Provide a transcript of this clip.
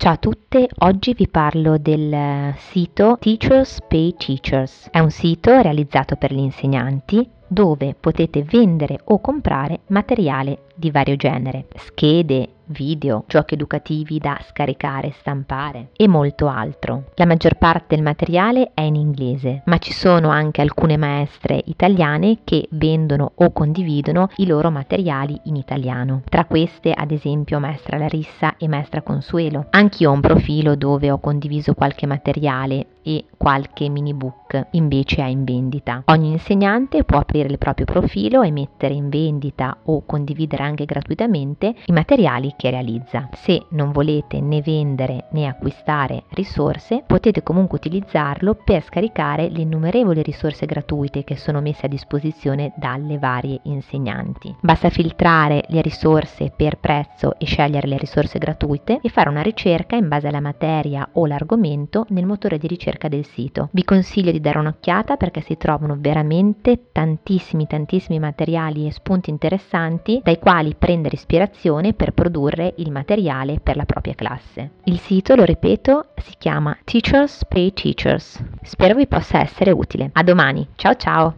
Ciao a tutte, oggi vi parlo del sito Teachers Pay Teachers. È un sito realizzato per gli insegnanti dove potete vendere o comprare materiale di vario genere, schede, video, giochi educativi da scaricare, stampare e molto altro. La maggior parte del materiale è in inglese, ma ci sono anche alcune maestre italiane che vendono o condividono i loro materiali in italiano. Tra queste, ad esempio, maestra Larissa e maestra Consuelo. Anch'io ho un profilo dove ho condiviso qualche materiale e qualche mini book invece è in vendita. Ogni insegnante può aprire il proprio profilo e mettere in vendita o condividere anche gratuitamente i materiali che realizza. Se non volete né vendere né acquistare risorse, potete comunque utilizzarlo per scaricare le innumerevoli risorse gratuite che sono messe a disposizione dalle varie insegnanti. Basta filtrare le risorse per prezzo e scegliere le risorse gratuite e fare una ricerca in base alla materia o l'argomento nel motore di ricerca del sito. Vi consiglio di dare un'occhiata perché si trovano veramente tantissimi tantissimi materiali e spunti interessanti dai quali prendere ispirazione per produrre il materiale per la propria classe. Il sito, lo ripeto, si chiama Teachers Pay Teachers. Spero vi possa essere utile. A domani. Ciao ciao!